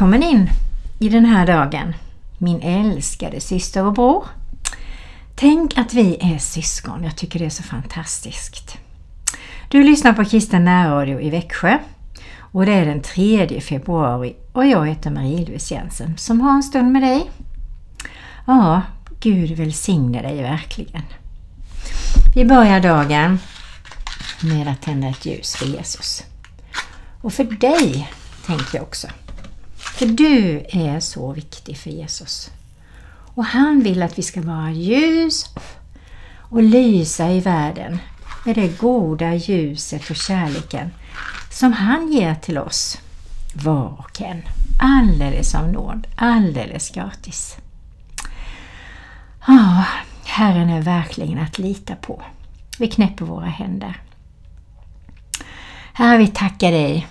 Välkommen in i den här dagen, min älskade syster och bror. Tänk att vi är syskon, jag tycker det är så fantastiskt. Du lyssnar på Kristen närradio i Växjö och det är den 3 februari och jag heter Marie-Louise Jensen som har en stund med dig. Ja, Gud välsigne dig verkligen. Vi börjar dagen med att tända ett ljus för Jesus. Och för dig tänker jag också. För du är så viktig för Jesus. Och han vill att vi ska vara ljus och lysa i världen med det goda ljuset och kärleken som han ger till oss, var och en. Alldeles av nåd, alldeles gratis. Ja, Herren är verkligen att lita på. Vi knäpper våra händer. Herre, vi tackar dig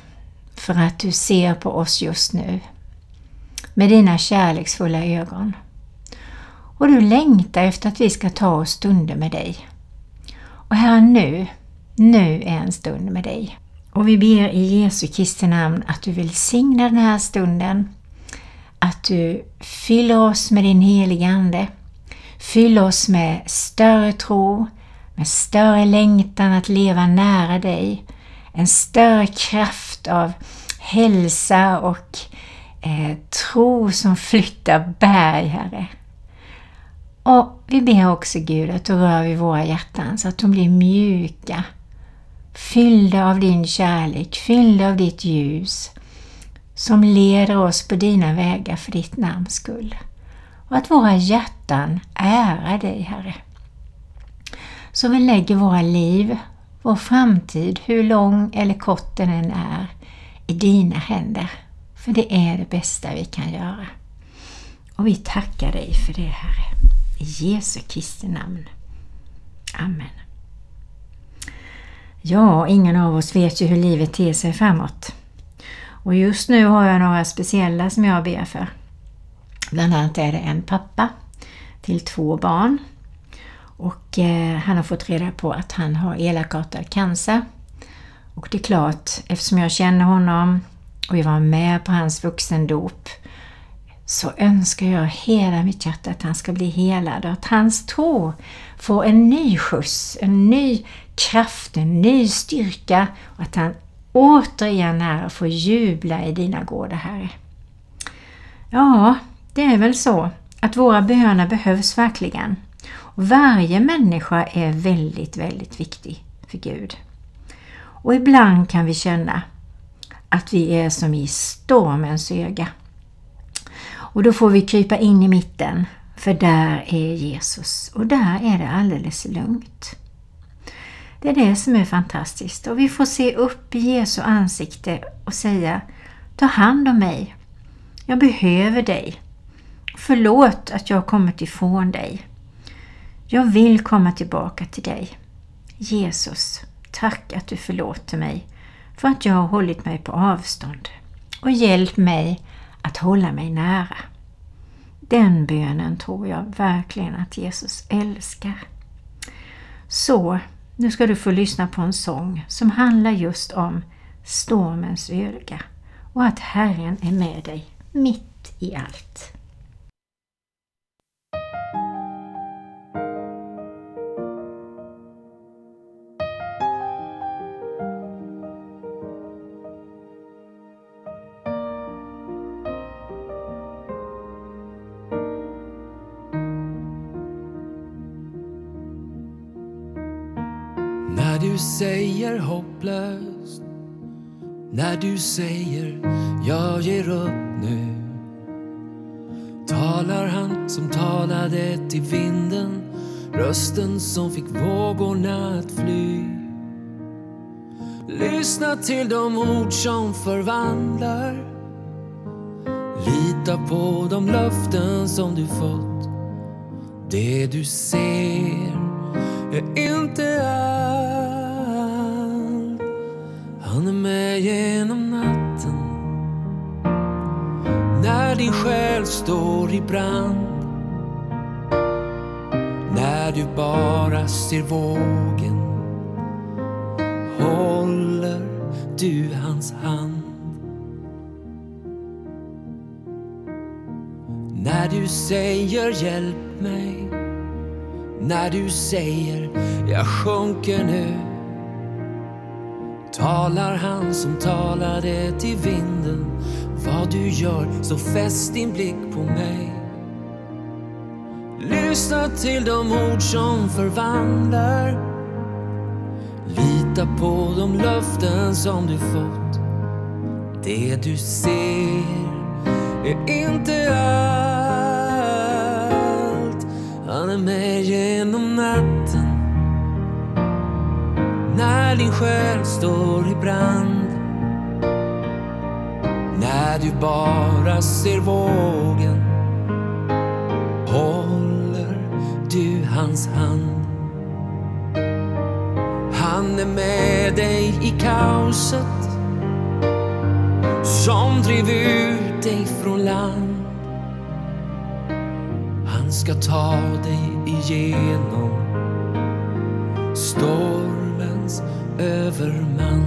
för att du ser på oss just nu med dina kärleksfulla ögon. Och du längtar efter att vi ska ta oss stunder med dig. Och Herre, nu, nu är en stund med dig. Och vi ber i Jesu Kristi namn att du välsignar den här stunden, att du fyller oss med din heliga Ande, fyller oss med större tro, med större längtan att leva nära dig, en större kraft av hälsa och eh, tro som flyttar berg, Herre. Och vi ber också Gud att du rör vid våra hjärtan så att de blir mjuka, fyllda av din kärlek, fyllda av ditt ljus som leder oss på dina vägar för ditt namns skull. Och att våra hjärtan ärar dig, Herre. Så vi lägger våra liv, vår framtid, hur lång eller kort den än är, i dina händer. För det är det bästa vi kan göra. Och vi tackar dig för det, Herre. I Jesu Kristi namn. Amen. Ja, ingen av oss vet ju hur livet ter sig framåt. Och just nu har jag några speciella som jag ber för. Bland annat är det en pappa till två barn. Och eh, han har fått reda på att han har elakartad cancer. Och det är klart, eftersom jag känner honom och vi var med på hans vuxendop så önskar jag hela mitt hjärta att han ska bli helad och att hans tro får en ny skjuts, en ny kraft, en ny styrka och att han återigen är får jubla i dina gårdar, Herre. Ja, det är väl så att våra böner behövs verkligen. Varje människa är väldigt, väldigt viktig för Gud. Och ibland kan vi känna att vi är som i stormens öga. Och då får vi krypa in i mitten, för där är Jesus och där är det alldeles lugnt. Det är det som är fantastiskt och vi får se upp i Jesu ansikte och säga Ta hand om mig. Jag behöver dig. Förlåt att jag har kommit ifrån dig. Jag vill komma tillbaka till dig. Jesus, tack att du förlåter mig för att jag har hållit mig på avstånd och hjälp mig att hålla mig nära. Den bönen tror jag verkligen att Jesus älskar. Så, nu ska du få lyssna på en sång som handlar just om stormens öga och att Herren är med dig mitt i allt. Säger hopplöst När du säger jag ger upp nu. Talar han som talade till vinden Rösten som fick vågorna att fly. Lyssna till de ord som förvandlar. Lita på de löften som du fått. Det du ser är inte allt. Han är med genom natten. När din själ står i brand. När du bara ser vågen. Håller du hans hand. När du säger hjälp mig. När du säger jag sjunker nu. Talar han som talade till vinden? Vad du gör så fäst din blick på mig. Lyssna till de ord som förvandlar. Lita på de löften som du fått. Det du ser är inte allt. Han är med genom natten. När din själ står i brand När du bara ser vågen Håller du hans hand han är med dig i kaoset som drev ut dig från land. Han ska ta dig igenom storm överman.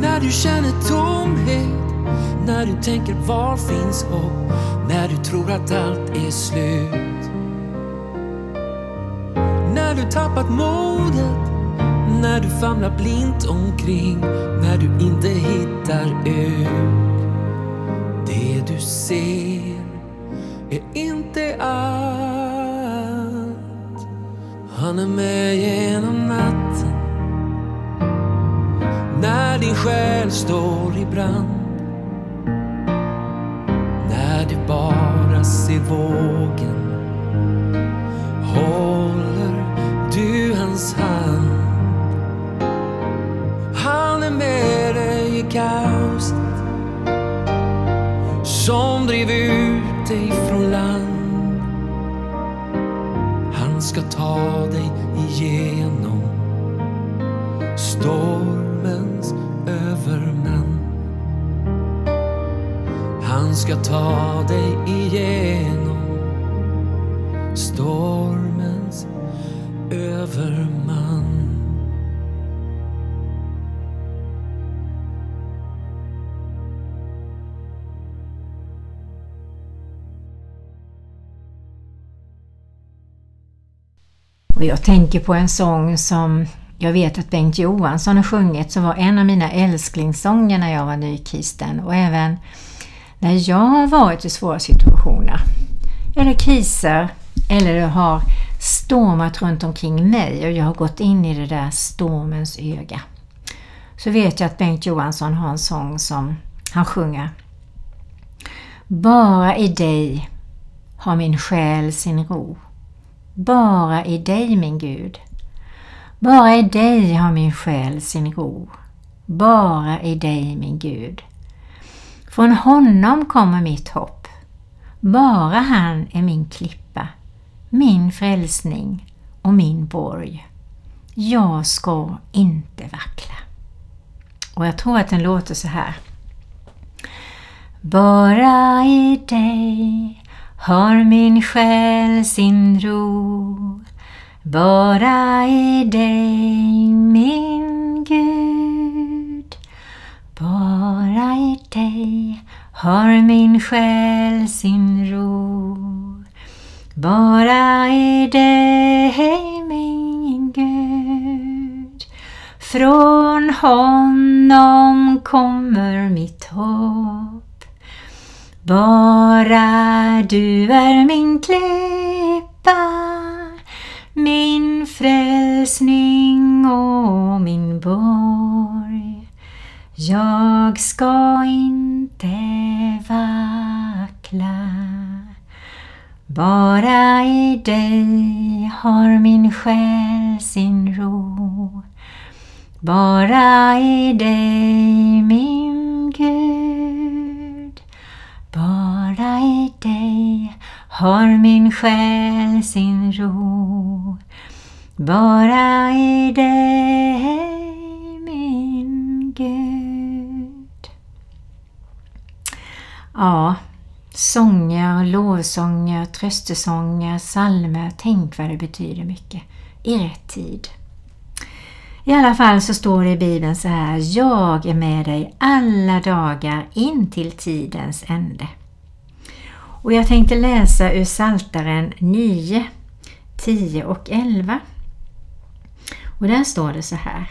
När du känner tomhet, när du tänker var finns hopp, när du tror att allt är slut. När du tappat modet, när du famlar blint omkring, när du inte hittar ut. Det du ser är inte allt. Han är med genom natten. När din själ står i brand. När du bara ser vågen. Håller du hans hand. Han är med dig i kamp ta dig igenom stormens överman. Han ska ta dig igenom stormens överman. Och jag tänker på en sång som jag vet att Bengt Johansson har sjungit som var en av mina älsklingssånger när jag var nykristen och även när jag har varit i svåra situationer eller kriser eller det har stormat runt omkring mig och jag har gått in i det där stormens öga. Så vet jag att Bengt Johansson har en sång som han sjunger. Bara i dig har min själ sin ro. Bara i dig min Gud. Bara i dig har min själ sin ro. Bara i dig min Gud. Från honom kommer mitt hopp. Bara han är min klippa, min frälsning och min borg. Jag ska inte vackla. Och jag tror att den låter så här. Bara i dig har min själ sin ro. Bara i dig min Gud. Bara i dig har min själ sin ro. Bara i dig min Gud. Från honom kommer mitt hopp. Bara du är min klippa, min frälsning och min borg. Jag ska inte vackla. Bara i dig har min själ sin ro. Bara i dig min Gud. Bara i dig har min själ sin ro. Bara i dig min Gud. Ja, sånger, lovsånger, tröstesånger, psalmer. Tänk vad det betyder mycket. I rätt tid. I alla fall så står det i Bibeln så här, jag är med dig alla dagar in till tidens ände. Och jag tänkte läsa ur Saltaren 9, 10 och 11. Och där står det så här.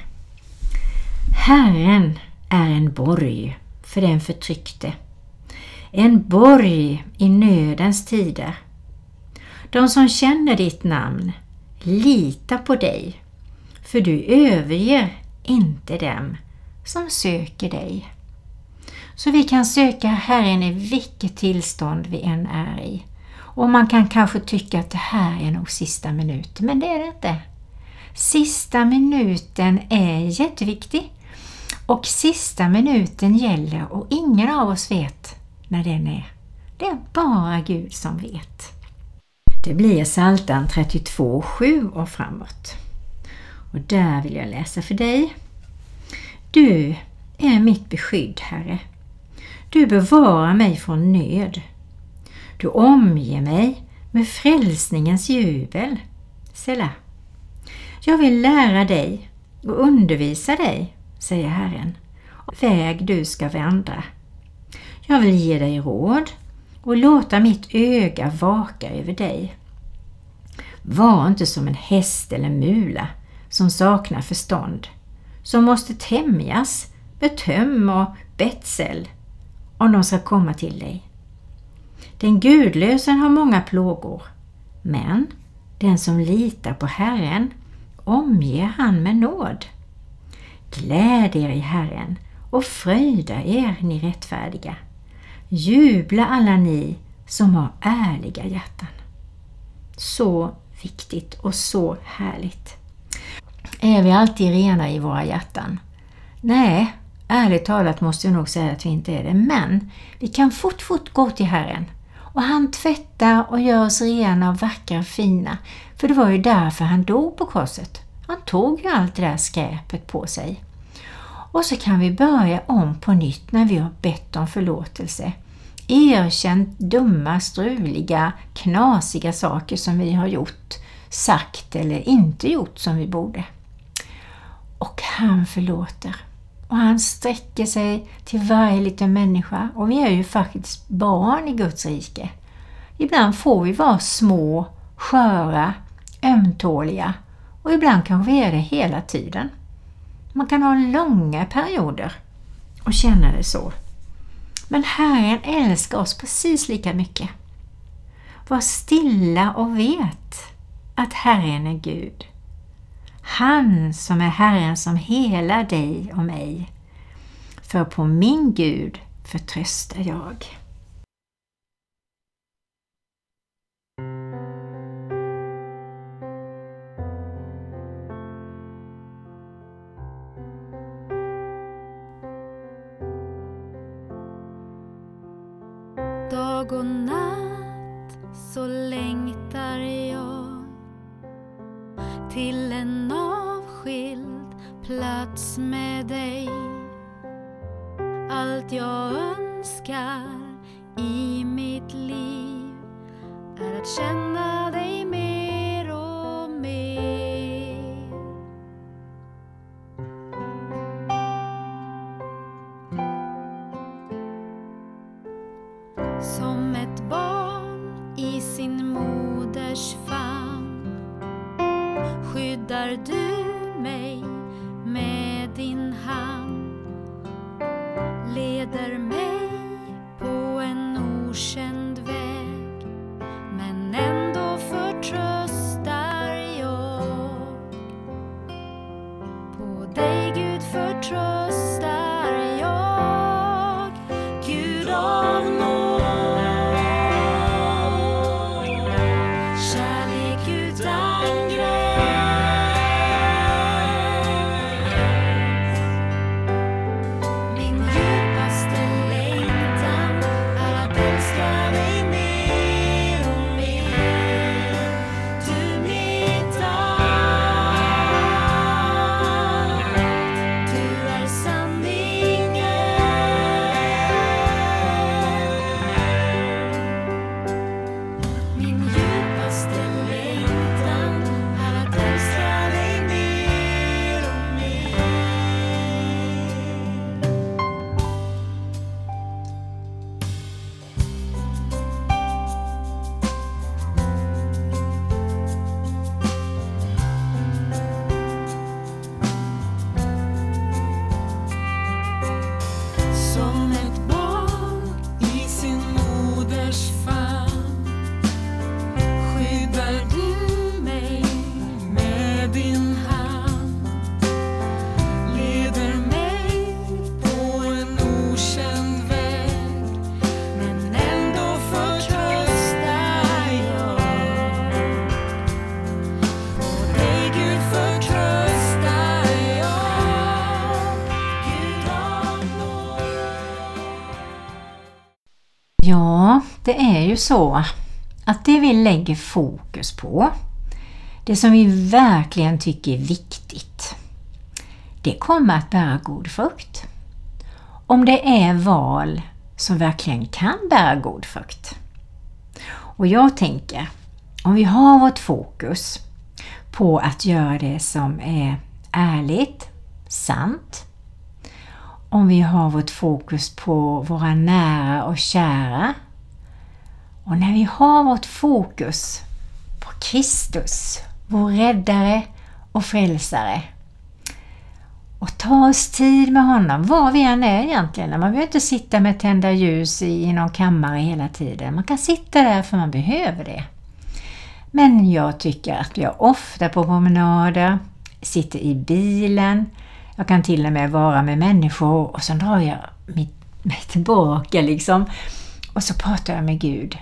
Herren är en borg för den förtryckte. En borg i nödens tider. De som känner ditt namn litar på dig, för du överger inte dem som söker dig. Så vi kan söka Herren i vilket tillstånd vi än är i. Och man kan kanske tycka att det här är nog sista minuten, men det är det inte. Sista minuten är jätteviktig. Och sista minuten gäller och ingen av oss vet när den är. Det är bara Gud som vet. Det blir Psaltaren 32, 7 och framåt. Och där vill jag läsa för dig. Du är mitt beskydd, Herre. Du bevarar mig från nöd. Du omger mig med frälsningens jubel. Sela. Jag vill lära dig och undervisa dig, säger Herren, väg du ska vandra. Jag vill ge dig råd och låta mitt öga vaka över dig. Var inte som en häst eller mula som saknar förstånd, som måste tämjas med töm och betsel om de ska komma till dig. Den gudlöse har många plågor, men den som litar på Herren omger han med nåd. Gläd er i Herren och fröjda er, ni rättfärdiga. Jubla alla ni som har ärliga hjärtan. Så viktigt och så härligt. Är vi alltid rena i våra hjärtan? Nej, ärligt talat måste jag nog säga att vi inte är det, men vi kan fort fort gå till Herren och han tvättar och gör oss rena och vackra och fina. För det var ju därför han dog på korset. Han tog ju allt det där skräpet på sig. Och så kan vi börja om på nytt när vi har bett om förlåtelse. Erkänt dumma, struliga, knasiga saker som vi har gjort, sagt eller inte gjort som vi borde. Och han förlåter. Och han sträcker sig till varje liten människa och vi är ju faktiskt barn i Guds rike. Ibland får vi vara små, sköra, ömtåliga och ibland kanske vi är det hela tiden. Man kan ha långa perioder och känna det så. Men Herren älskar oss precis lika mycket. Var stilla och vet att Herren är Gud. Han som är Herren som helar dig och mig. För på min Gud förtröstar jag. Med dig. Allt jag önskar i mitt liv är att känna dig mer och mer. Som ett barn i sin moders famn skyddar du ju så att det vi lägger fokus på, det som vi verkligen tycker är viktigt, det kommer att bära god frukt. Om det är val som verkligen kan bära god frukt. Och jag tänker, om vi har vårt fokus på att göra det som är ärligt, sant, om vi har vårt fokus på våra nära och kära och när vi har vårt fokus på Kristus, vår räddare och frälsare och ta oss tid med honom, var vi än är egentligen. Man behöver inte sitta med tända ljus i någon kammare hela tiden. Man kan sitta där för man behöver det. Men jag tycker att jag ofta på promenader, sitter i bilen, jag kan till och med vara med människor och så drar jag mig tillbaka liksom och så pratar jag med Gud.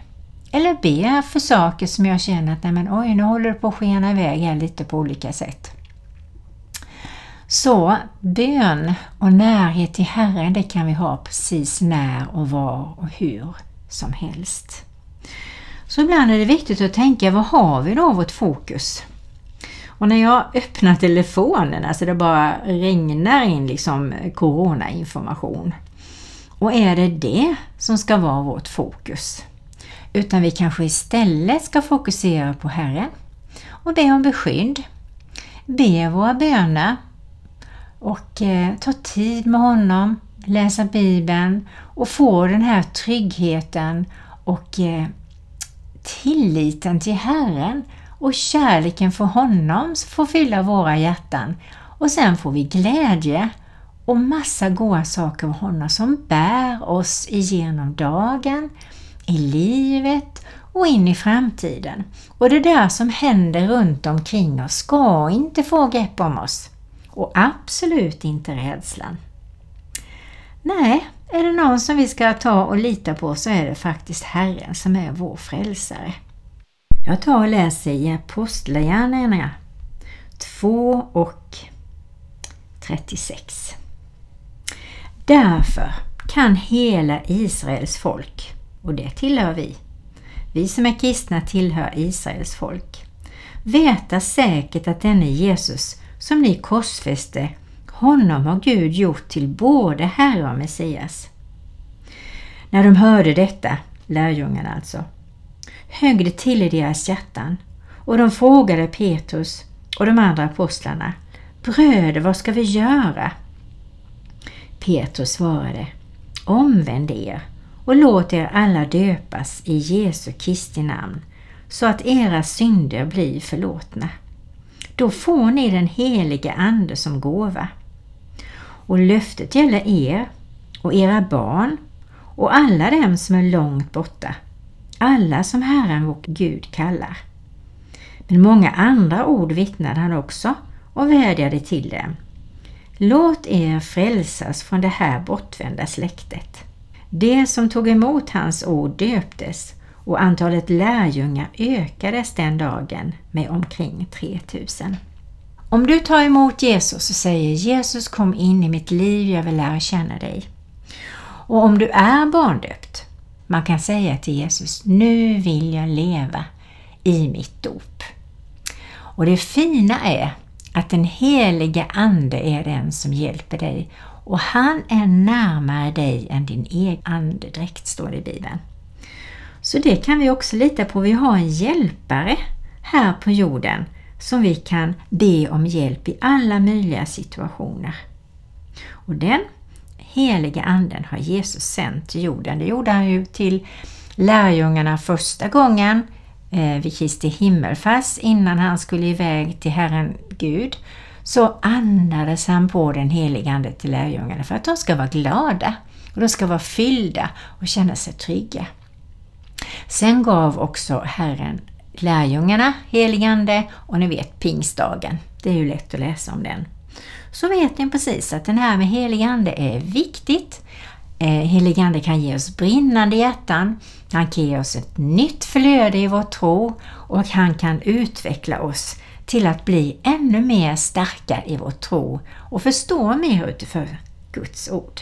Eller ber för saker som jag känner att nej men oj, nu håller det på att skena iväg här lite på olika sätt. Så bön och närhet till Herren det kan vi ha precis när och var och hur som helst. Så ibland är det viktigt att tänka, vad har vi då vårt fokus? Och när jag öppnar telefonen, alltså det bara regnar in liksom coronainformation. Och är det det som ska vara vårt fokus? Utan vi kanske istället ska fokusera på Herren. Och be om beskydd. Be våra böner. Och eh, ta tid med honom, läsa Bibeln och få den här tryggheten och eh, tilliten till Herren och kärleken för honom får fylla våra hjärtan. Och sen får vi glädje och massa goda saker av honom som bär oss igenom dagen, i livet och in i framtiden. Och det där som händer runt omkring oss ska inte få grepp om oss. Och absolut inte rädslan. Nej, är det någon som vi ska ta och lita på så är det faktiskt Herren som är vår frälsare. Jag tar och läser i Apostlagärningarna 2 och 36. Därför kan hela Israels folk, och det tillhör vi, vi som är kristna tillhör Israels folk, veta säkert att denne Jesus som ni korsfäste, honom har Gud gjort till både Herre och Messias. När de hörde detta, lärjungarna alltså, högg det till i deras hjärtan och de frågade Petrus och de andra apostlarna Bröder, vad ska vi göra? Petrus svarade Omvänd er och låt er alla döpas i Jesu Kristi namn så att era synder blir förlåtna. Då får ni den helige Ande som gåva. Och löftet gäller er och era barn och alla dem som är långt borta, alla som Herren vår Gud kallar. Men många andra ord vittnade han också och vädjade till dem. Låt er frälsas från det här bortvända släktet. Det som tog emot hans ord döptes och antalet lärjungar ökades den dagen med omkring 3000. Om du tar emot Jesus och säger Jesus kom in i mitt liv, jag vill lära känna dig. Och om du är barndöpt, man kan säga till Jesus, nu vill jag leva i mitt dop. Och det fina är att den helige Ande är den som hjälper dig och han är närmare dig än din egen andedräkt, står det i Bibeln. Så det kan vi också lita på. Vi har en hjälpare här på jorden som vi kan be om hjälp i alla möjliga situationer. Och den heliga anden har Jesus sänt till jorden. Det gjorde han ju till lärjungarna första gången eh, vid Kristi himmelfärd innan han skulle iväg till Herren Gud. Så andades han på den heliga Ande till lärjungarna för att de ska vara glada och de ska vara fyllda och känna sig trygga. Sen gav också Herren lärjungarna heligande och ni vet pingstdagen. Det är ju lätt att läsa om den. Så vet ni precis att den här med heligande är viktigt. Eh, heligande kan ge oss brinnande hjärtan, han kan ge oss ett nytt flöde i vår tro och han kan utveckla oss till att bli ännu mer starka i vår tro och förstå mer utifrån Guds ord.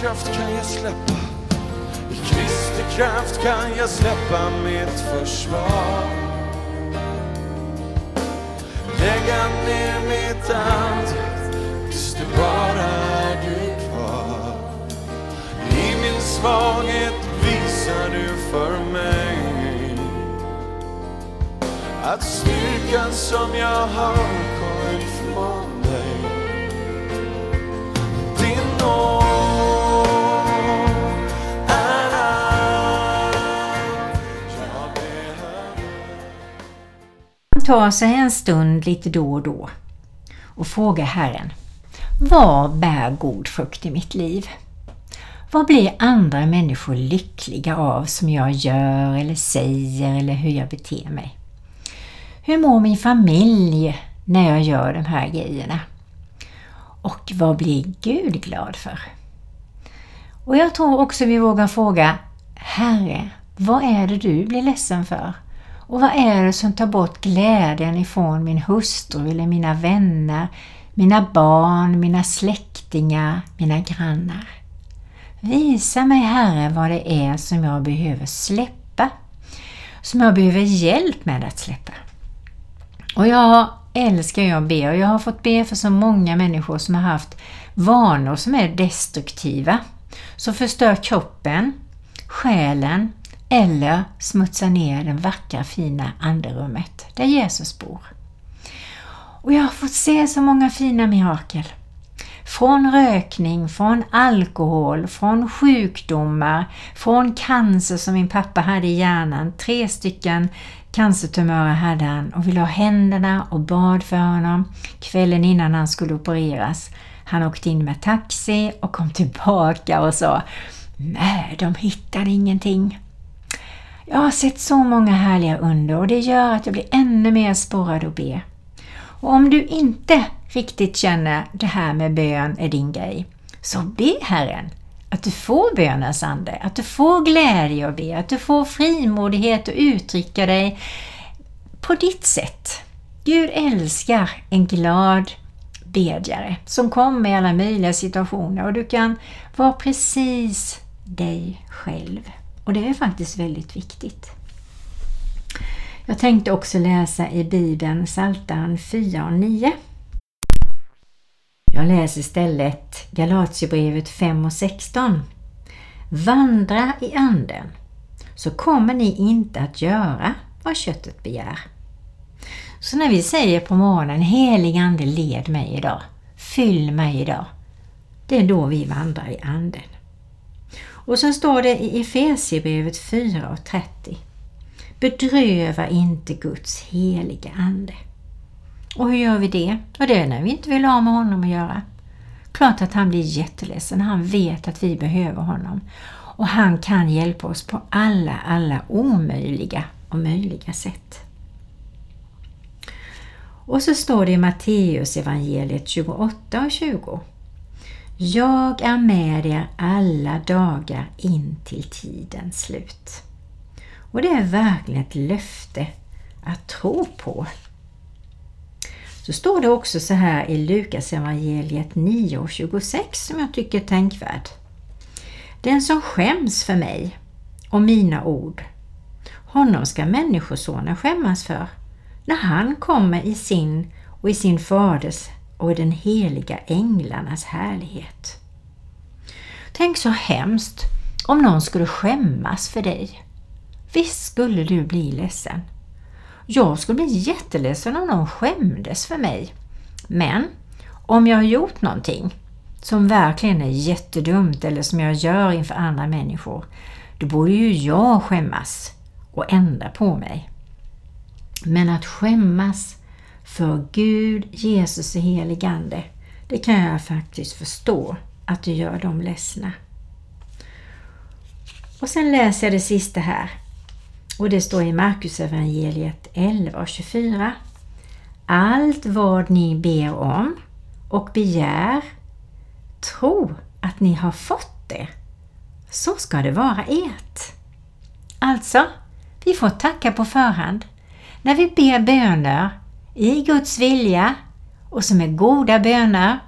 Kraft kan jag släppa. I Kristi kraft kan jag släppa mitt försvar. Lägga ner mitt allt tills det bara är du kvar. I min svaghet visar du för mig att styrkan som jag har kommit från dig. Din nåd Ta sig en stund lite då och då och fråga Herren Vad bär god frukt i mitt liv? Vad blir andra människor lyckliga av som jag gör eller säger eller hur jag beter mig? Hur mår min familj när jag gör de här grejerna? Och vad blir Gud glad för? Och jag tror också vi vågar fråga Herre, vad är det du blir ledsen för? Och vad är det som tar bort glädjen ifrån min hustru eller mina vänner, mina barn, mina släktingar, mina grannar? Visa mig Herre vad det är som jag behöver släppa, som jag behöver hjälp med att släppa. Och jag älskar jag att be och jag har fått be för så många människor som har haft vanor som är destruktiva, som förstör kroppen, själen eller smutsa ner det vackra fina anderummet där Jesus bor. Och jag har fått se så många fina mirakel. Från rökning, från alkohol, från sjukdomar, från cancer som min pappa hade i hjärnan. Tre stycken cancertumörer hade han och vi la händerna och bad för honom kvällen innan han skulle opereras. Han åkte in med taxi och kom tillbaka och sa Nej, de hittade ingenting. Jag har sett så många härliga under och det gör att jag blir ännu mer sporrad att be. Och om du inte riktigt känner det här med bön är din grej, så be Herren att du får bönens ande, att du får glädje att be, att du får frimodighet att uttrycka dig på ditt sätt. Gud älskar en glad bedjare som kommer i alla möjliga situationer och du kan vara precis dig själv. Och det är faktiskt väldigt viktigt. Jag tänkte också läsa i Bibeln Psaltaren 4 och 9. Jag läser istället Galatierbrevet 5 och 16. Vandra i anden, så kommer ni inte att göra vad köttet begär. Så när vi säger på morgonen Helig Ande led mig idag, fyll mig idag. Det är då vi vandrar i anden. Och sen står det i Efesierbrevet 4 och 30. Bedröva inte Guds heliga Ande. Och hur gör vi det? Och det är när vi inte vill ha med honom att göra. Klart att han blir jätteledsen. Han vet att vi behöver honom. Och han kan hjälpa oss på alla, alla omöjliga och möjliga sätt. Och så står det i Matteus evangeliet 28 och 20. Jag är med er alla dagar in till tidens slut. Och det är verkligen ett löfte att tro på. Så står det också så här i Lukas evangeliet 9 och 26 som jag tycker är tänkvärd. Den som skäms för mig och mina ord, honom ska Människosonen skämmas för när han kommer i sin och i sin faders och i den heliga änglarnas härlighet. Tänk så hemskt om någon skulle skämmas för dig. Visst skulle du bli ledsen. Jag skulle bli jätteledsen om någon skämdes för mig. Men om jag har gjort någonting som verkligen är jättedumt eller som jag gör inför andra människor, då borde ju jag skämmas och ändra på mig. Men att skämmas för Gud, Jesus och heligande, det kan jag faktiskt förstå att du gör dem ledsna. Och sen läser jag det sista här. Och det står i Markus evangeliet 11 och 24. Allt vad ni ber om och begär, tro att ni har fått det. Så ska det vara ert. Alltså, vi får tacka på förhand. När vi ber böner i Guds vilja och som är goda böner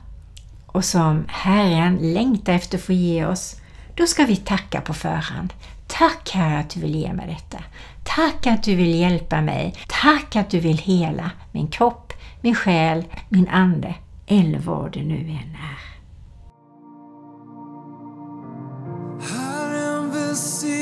och som Herren längtar efter att få ge oss, då ska vi tacka på förhand. Tack Herre att du vill ge mig detta. Tack att du vill hjälpa mig. Tack att du vill hela min kropp, min själ, min ande eller vad det nu än är. Herren välsigne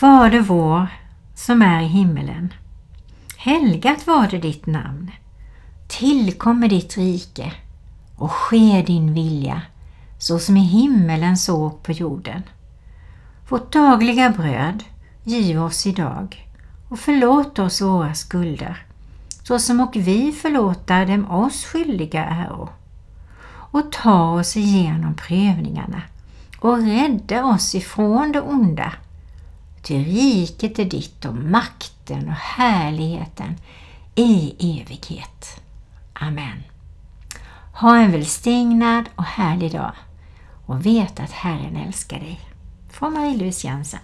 Fader vår som är i himmelen. Helgat var det ditt namn. Tillkommer ditt rike och ske din vilja så som i himmelen så på jorden. Vårt dagliga bröd giv oss idag och förlåt oss våra skulder så som och vi förlåta dem oss skyldiga äro. Och ta oss igenom prövningarna och rädda oss ifrån det onda. Ty riket är ditt och makten och härligheten i evighet. Amen. Ha en välsignad och härlig dag och vet att Herren älskar dig. Från Marie-Louise Jensen.